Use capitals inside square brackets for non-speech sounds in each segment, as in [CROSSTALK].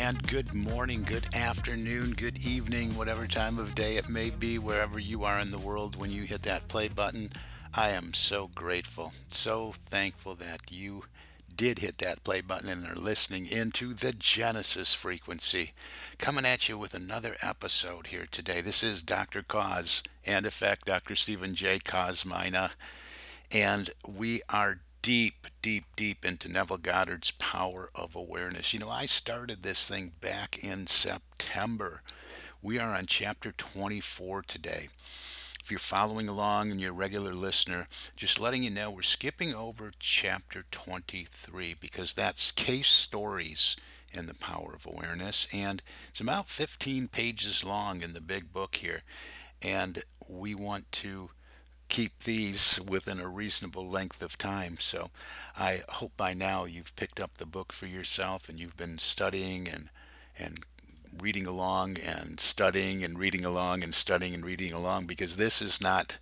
And good morning, good afternoon, good evening, whatever time of day it may be, wherever you are in the world when you hit that play button. I am so grateful, so thankful that you did hit that play button and are listening into the Genesis frequency. Coming at you with another episode here today. This is Dr. Cause and Effect, Dr. Stephen J. Kosmyna. And we are deep, deep, deep into Neville Goddard's power of awareness. You know, I started this thing back in September. We are on chapter 24 today. If you're following along and you're a regular listener, just letting you know we're skipping over chapter 23 because that's case stories in the power of awareness. And it's about 15 pages long in the big book here. And we want to keep these within a reasonable length of time. So I hope by now you've picked up the book for yourself and you've been studying and and reading along and studying and reading along and studying and reading along because this is not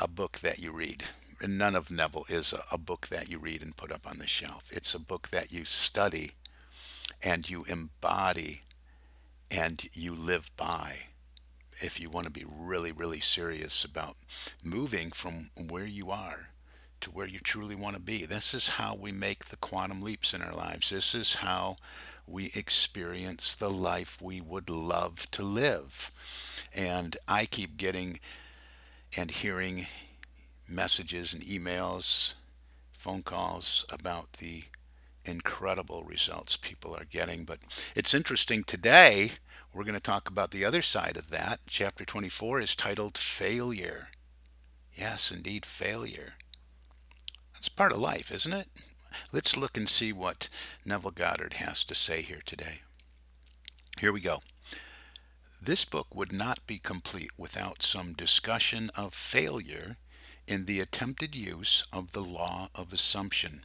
a book that you read. None of Neville is a, a book that you read and put up on the shelf. It's a book that you study and you embody and you live by if you want to be really, really serious about moving from where you are to where you truly want to be. This is how we make the quantum leaps in our lives. This is how we experience the life we would love to live. And I keep getting and hearing messages and emails, phone calls about the incredible results people are getting. But it's interesting today we're going to talk about the other side of that. Chapter 24 is titled Failure. Yes, indeed, failure. That's part of life, isn't it? Let's look and see what Neville Goddard has to say here today. Here we go. This book would not be complete without some discussion of failure in the attempted use of the law of assumption.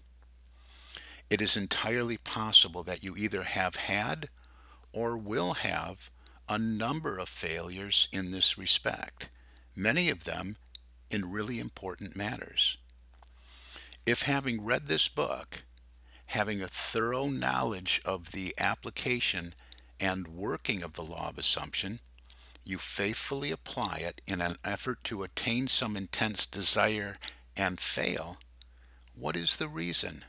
It is entirely possible that you either have had or will have a number of failures in this respect, many of them in really important matters. If having read this book, having a thorough knowledge of the application and working of the law of assumption, you faithfully apply it in an effort to attain some intense desire and fail, what is the reason?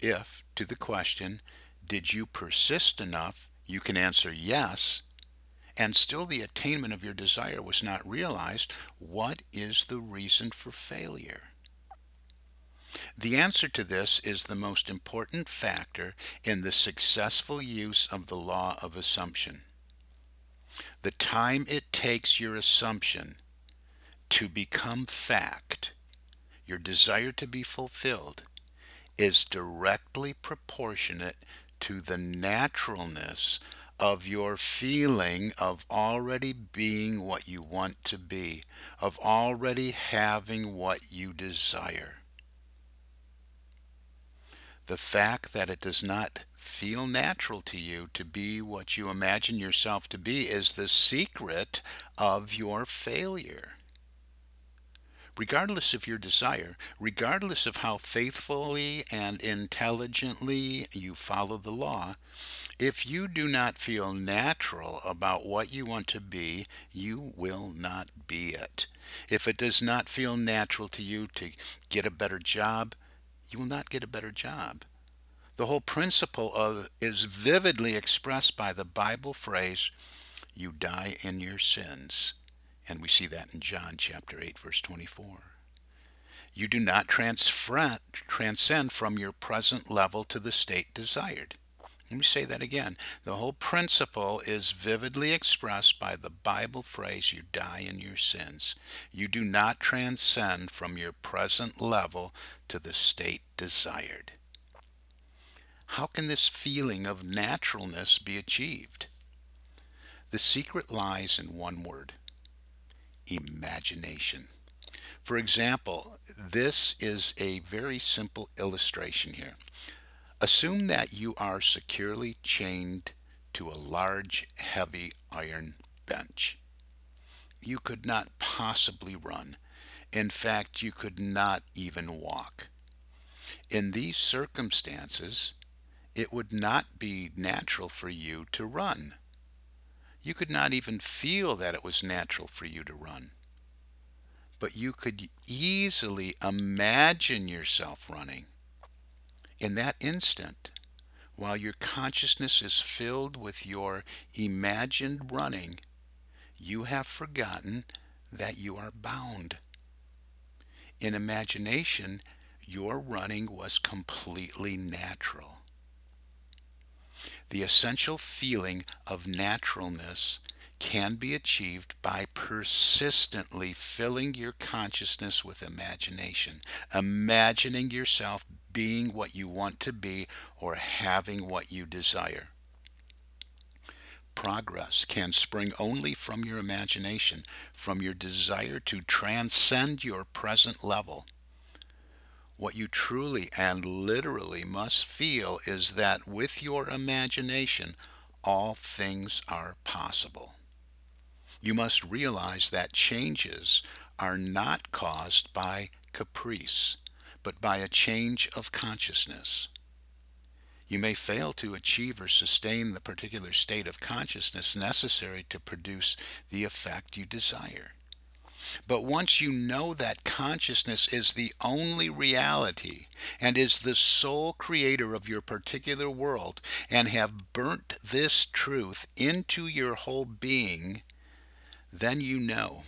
If, to the question, did you persist enough? You can answer yes. And still the attainment of your desire was not realized. What is the reason for failure? The answer to this is the most important factor in the successful use of the law of assumption. The time it takes your assumption to become fact, your desire to be fulfilled, is directly proportionate to the naturalness of your feeling of already being what you want to be, of already having what you desire. The fact that it does not feel natural to you to be what you imagine yourself to be is the secret of your failure regardless of your desire, regardless of how faithfully and intelligently you follow the law, if you do not feel natural about what you want to be, you will not be it. If it does not feel natural to you to get a better job, you will not get a better job. The whole principle of is vividly expressed by the Bible phrase, you die in your sins And we see that in John chapter 8, verse 24. You do not transcend from your present level to the state desired. Let me say that again. The whole principle is vividly expressed by the Bible phrase, you die in your sins. You do not transcend from your present level to the state desired. How can this feeling of naturalness be achieved? The secret lies in one word imagination. For example, this is a very simple illustration here. Assume that you are securely chained to a large, heavy iron bench. You could not possibly run. In fact, you could not even walk. In these circumstances, it would not be natural for you to run. You could not even feel that it was natural for you to run. But you could easily imagine yourself running. In that instant, while your consciousness is filled with your imagined running, you have forgotten that you are bound. In imagination, your running was completely natural. The essential feeling of naturalness can be achieved by persistently filling your consciousness with imagination, imagining yourself being what you want to be or having what you desire. Progress can spring only from your imagination, from your desire to transcend your present level. What you truly and literally must feel is that with your imagination, all things are possible. You must realize that changes are not caused by caprice, but by a change of consciousness. You may fail to achieve or sustain the particular state of consciousness necessary to produce the effect you desire. But once you know that consciousness is the only reality and is the sole creator of your particular world, and have burnt this truth into your whole being, then you know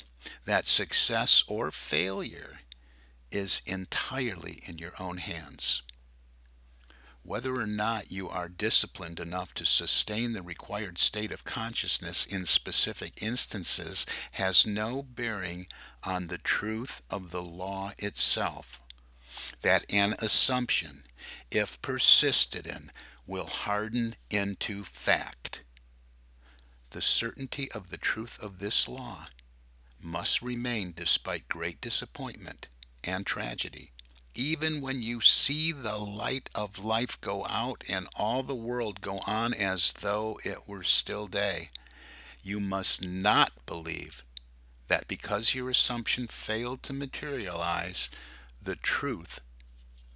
that success or failure is entirely in your own hands. Whether or not you are disciplined enough to sustain the required state of consciousness in specific instances has no bearing on the truth of the law itself. That an assumption, if persisted in, will harden into fact. The certainty of the truth of this law must remain despite great disappointment and tragedy. Even when you see the light of life go out and all the world go on as though it were still day, you must not believe that because your assumption failed to materialize, the truth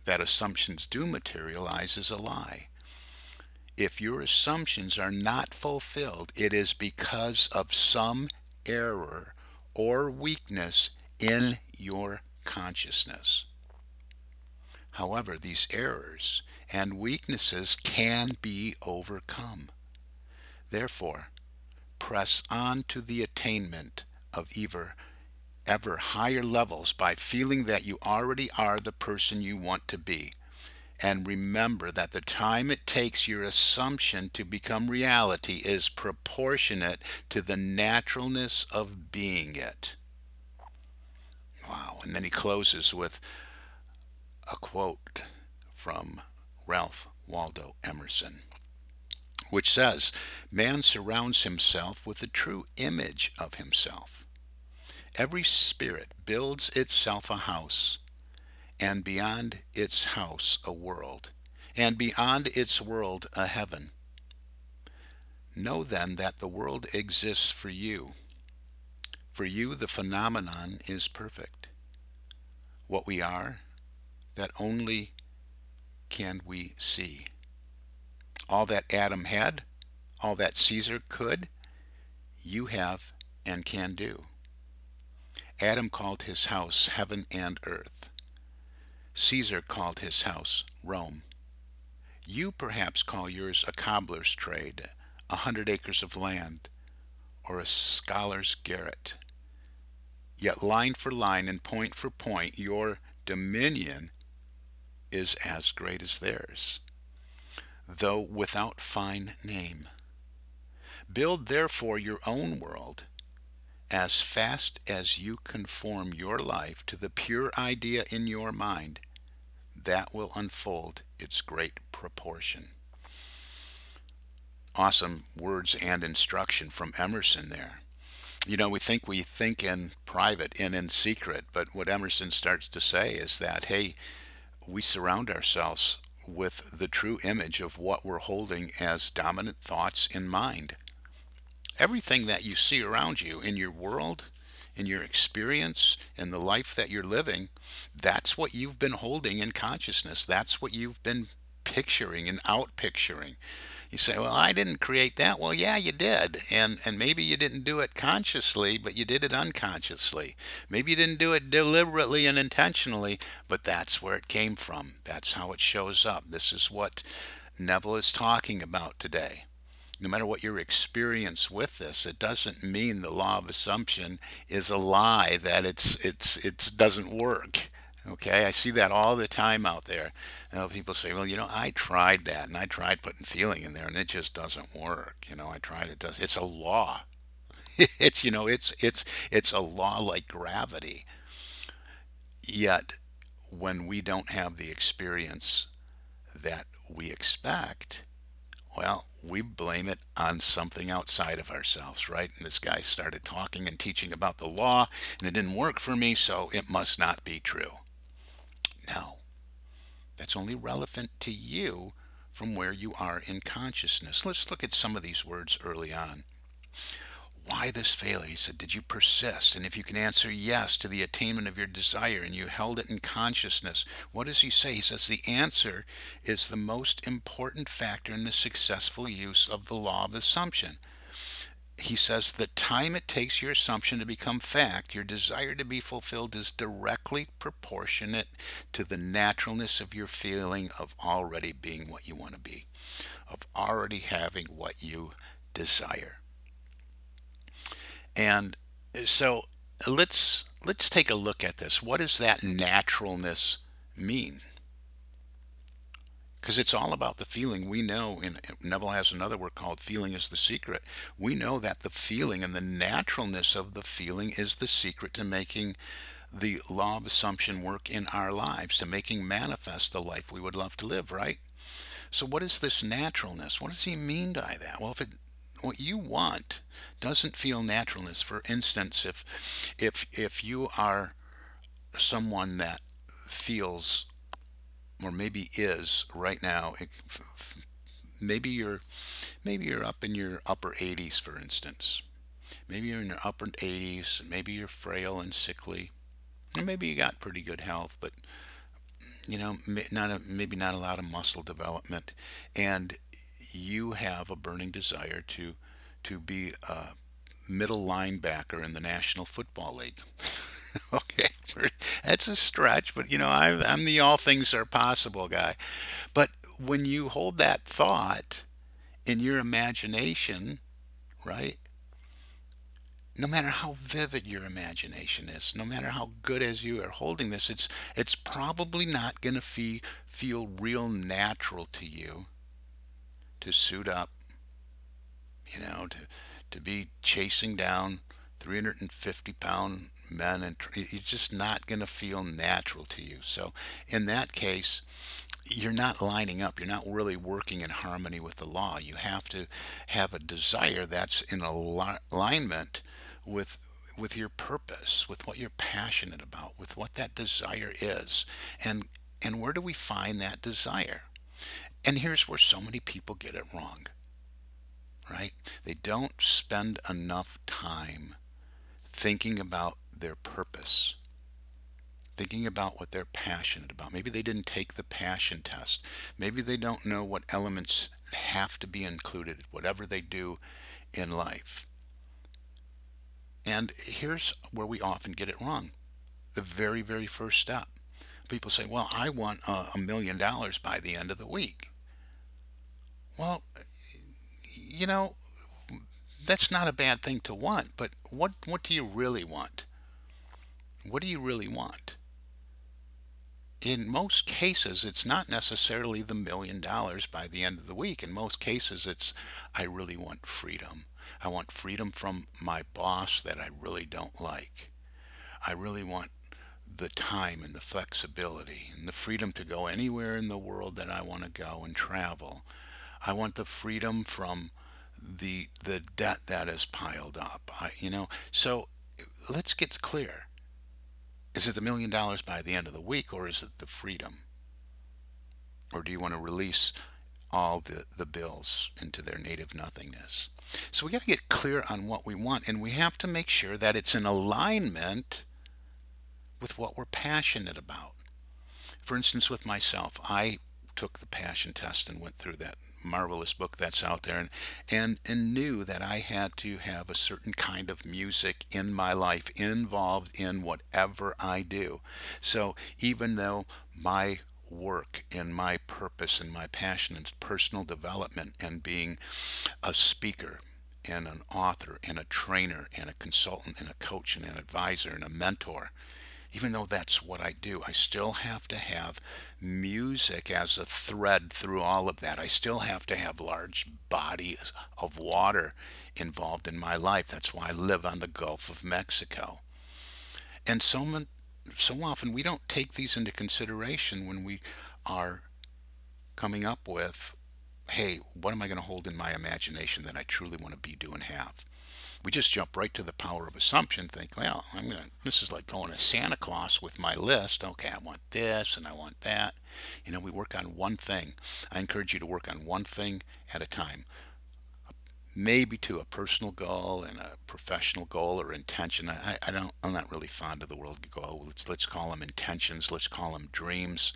that assumptions do materialize is a lie. If your assumptions are not fulfilled, it is because of some error or weakness in your consciousness. However, these errors and weaknesses can be overcome. Therefore, press on to the attainment of ever, ever higher levels by feeling that you already are the person you want to be. And remember that the time it takes your assumption to become reality is proportionate to the naturalness of being it. Wow. And then he closes with a quote from Ralph Waldo Emerson, which says, Man surrounds himself with a true image of himself. Every spirit builds itself a house, and beyond its house a world, and beyond its world a heaven. Know then that the world exists for you. For you, the phenomenon is perfect. What we are, that only can we see. All that Adam had, all that Caesar could, you have and can do. Adam called his house heaven and earth. Caesar called his house Rome. You perhaps call yours a cobbler's trade, a hundred acres of land, or a scholar's garret. Yet line for line and point for point, your dominion is as great as theirs, though without fine name. Build therefore your own world as fast as you conform your life to the pure idea in your mind, that will unfold its great proportion. Awesome words and instruction from Emerson there. You know, we think we think in private and in secret, but what Emerson starts to say is that, hey, we surround ourselves with the true image of what we're holding as dominant thoughts in mind. Everything that you see around you in your world, in your experience, in the life that you're living, that's what you've been holding in consciousness. That's what you've been picturing and out picturing. You say, "Well, I didn't create that." Well, yeah, you did. And and maybe you didn't do it consciously, but you did it unconsciously. Maybe you didn't do it deliberately and intentionally, but that's where it came from. That's how it shows up. This is what Neville is talking about today no matter what your experience with this, it doesn't mean the law of assumption is a lie that it's it's it doesn't work. Okay, I see that all the time out there. You know, people say, "Well, you know, I tried that, and I tried putting feeling in there, and it just doesn't work." You know, I tried it. Does it's a law? [LAUGHS] it's you know, it's it's it's a law like gravity. Yet, when we don't have the experience that we expect, well, we blame it on something outside of ourselves, right? And this guy started talking and teaching about the law, and it didn't work for me, so it must not be true. No, that's only relevant to you from where you are in consciousness. Let's look at some of these words early on. Why this failure? He said, Did you persist? And if you can answer yes to the attainment of your desire and you held it in consciousness, what does he say? He says, The answer is the most important factor in the successful use of the law of assumption. He says, The time it takes your assumption to become fact, your desire to be fulfilled, is directly proportionate to the naturalness of your feeling of already being what you want to be, of already having what you desire. And uh, so let's let's take a look at this. What does that naturalness mean? Because it's all about the feeling. We know, and Neville has another work called Feeling is the Secret. We know that the feeling and the naturalness of the feeling is the secret to making the law of assumption work in our lives, to making manifest the life we would love to live, right? So, what is this naturalness? What does he mean by that? Well, if it what you want doesn't feel naturalness. For instance, if if if you are someone that feels or maybe is right now maybe you're maybe you're up in your upper 80s for instance. Maybe you're in your upper 80s maybe you're frail and sickly. Or maybe you got pretty good health but you know not a, maybe not a lot of muscle development. And you have a burning desire to to be a middle linebacker in the National Football League. [LAUGHS] [LAUGHS] okay, that's a stretch, but you know I'm, I'm the all things are possible guy. But when you hold that thought in your imagination, right? no matter how vivid your imagination is, no matter how good as you are holding this, it's it's probably not going to feel feel real natural to you to suit up, you know, to to be chasing down 350 pound men and it's just not going to feel natural to you. So in that case, you're not lining up. You're not really working in harmony with the law. You have to have a desire that's in alignment with with your purpose, with what you're passionate about, with what that desire is. And and where do we find that desire? And here's where so many people get it wrong, right? They don't spend enough time thinking about their purpose, thinking about what they're passionate about. Maybe they didn't take the passion test. Maybe they don't know what elements have to be included, whatever they do in life. And here's where we often get it wrong the very, very first step. People say, Well, I want a million dollars by the end of the week. Well, you know, that's not a bad thing to want, but what what do you really want? What do you really want? In most cases, it's not necessarily the million dollars by the end of the week. In most cases, it's I really want freedom. I want freedom from my boss that I really don't like. I really want the time and the flexibility and the freedom to go anywhere in the world that I want to go and travel. I want the freedom from the the debt that is piled up. I, you know, so let's get clear. Is it the million dollars by the end of the week or is it the freedom? Or do you want to release all the, the bills into their native nothingness? So we got to get clear on what we want and we have to make sure that it's in alignment with what we're passionate about. For instance, with myself, I took the passion test and went through that marvelous book that's out there and, and and knew that I had to have a certain kind of music in my life involved in whatever I do. So even though my work and my purpose and my passion is personal development and being a speaker and an author and a trainer and a consultant and a coach and an advisor and a mentor even though that's what I do, I still have to have music as a thread through all of that. I still have to have large bodies of water involved in my life. That's why I live on the Gulf of Mexico. And so, so often we don't take these into consideration when we are coming up with, hey, what am I going to hold in my imagination that I truly want to be, do, and have? We just jump right to the power of assumption think well i'm gonna this is like going to santa claus with my list. Okay i want this and i want that. You know we work on one thing. I encourage you to work on one thing at a time. Maybe to a personal goal and a professional goal or intention. I, I don't i'm not really fond of the word goal let's let's call them intentions let's call them dreams.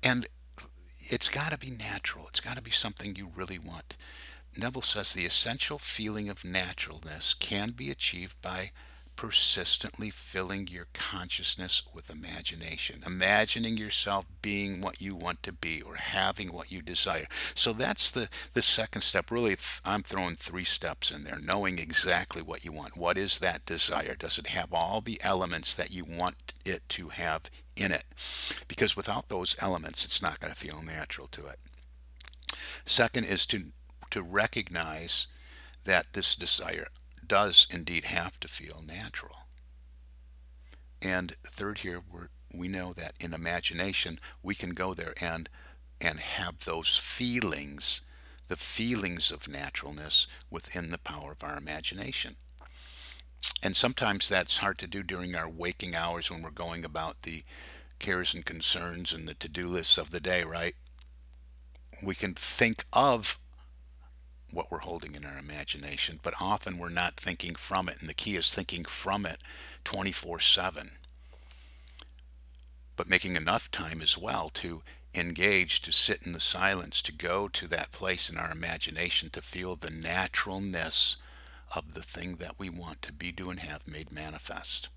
And it's got to be natural. It's got to be something you really want Neville says the essential feeling of naturalness can be achieved by persistently filling your consciousness with imagination, imagining yourself being what you want to be or having what you desire. So that's the, the second step. Really, th- I'm throwing three steps in there, knowing exactly what you want. What is that desire? Does it have all the elements that you want it to have in it? Because without those elements, it's not going to feel natural to it. Second is to to recognize that this desire does indeed have to feel natural. And third here, we know that in imagination we can go there and and have those feelings, the feelings of naturalness within the power of our imagination. And sometimes that's hard to do during our waking hours when we're going about the cares and concerns and the to-do lists of the day, right? We can think of what we're holding in our imagination, but often we're not thinking from it, and the key is thinking from it 24 7. But making enough time as well to engage, to sit in the silence, to go to that place in our imagination to feel the naturalness of the thing that we want to be, do, and have made manifest.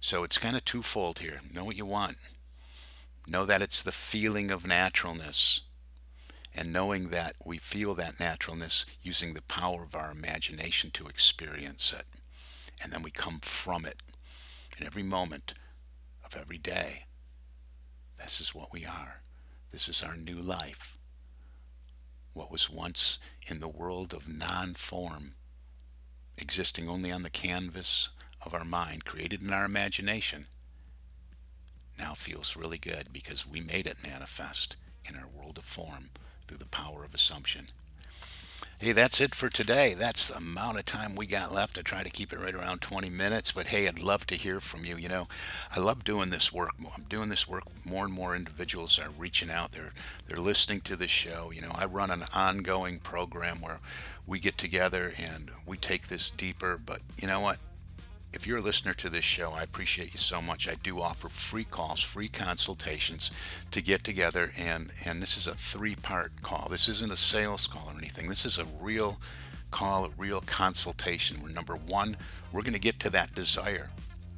So it's kind of twofold here. Know what you want. Know that it's the feeling of naturalness and knowing that we feel that naturalness using the power of our imagination to experience it. And then we come from it in every moment of every day. This is what we are. This is our new life. What was once in the world of non form, existing only on the canvas of our mind, created in our imagination, now feels really good because we made it manifest in our world of form through the power of assumption. Hey, that's it for today. That's the amount of time we got left. I try to keep it right around 20 minutes, but hey, I'd love to hear from you. You know, I love doing this work. I'm doing this work. More and more individuals are reaching out. They're they're listening to the show. You know, I run an ongoing program where we get together and we take this deeper. But you know what? If you're a listener to this show, I appreciate you so much. I do offer free calls, free consultations to get together, and and this is a three-part call. This isn't a sales call or anything. This is a real call, a real consultation. Where number one, we're going to get to that desire,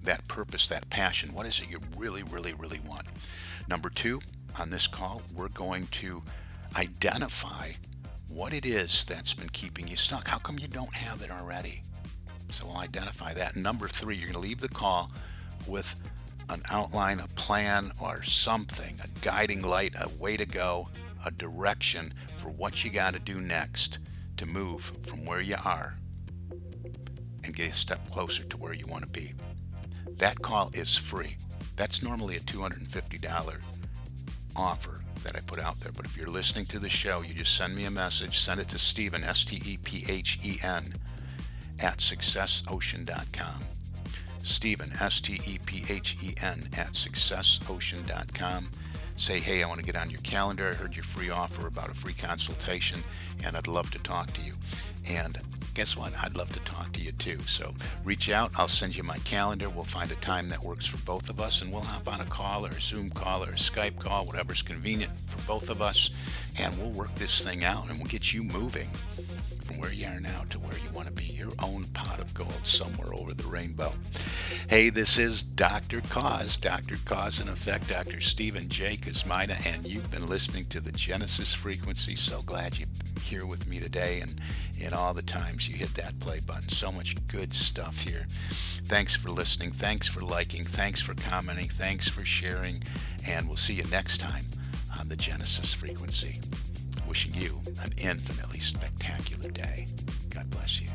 that purpose, that passion. What is it you really, really, really want? Number two, on this call, we're going to identify what it is that's been keeping you stuck. How come you don't have it already? So we'll identify that. number three, you're going to leave the call with an outline, a plan, or something, a guiding light, a way to go, a direction for what you got to do next to move from where you are and get a step closer to where you want to be. That call is free. That's normally a $250 offer that I put out there. But if you're listening to the show, you just send me a message, send it to Stephen, S T E P H E N, at successocean.com. Stephen, S T E P H E N, at successocean.com. Say, hey, I want to get on your calendar. I heard your free offer about a free consultation, and I'd love to talk to you. And guess what? I'd love to talk to you too. So reach out. I'll send you my calendar. We'll find a time that works for both of us, and we'll hop on a call or a Zoom call or a Skype call, whatever's convenient for both of us, and we'll work this thing out and we'll get you moving from where you are now to where you want to be, your own pot of gold somewhere over the rainbow. Hey, this is Dr. Cause, Dr. Cause in Effect, Dr. Stephen J. Kosmyna, and you've been listening to the Genesis Frequency. So glad you're here with me today and in all the times you hit that play button. So much good stuff here. Thanks for listening. Thanks for liking. Thanks for commenting. Thanks for sharing. And we'll see you next time on the Genesis Frequency wishing you an infinitely spectacular day. God bless you.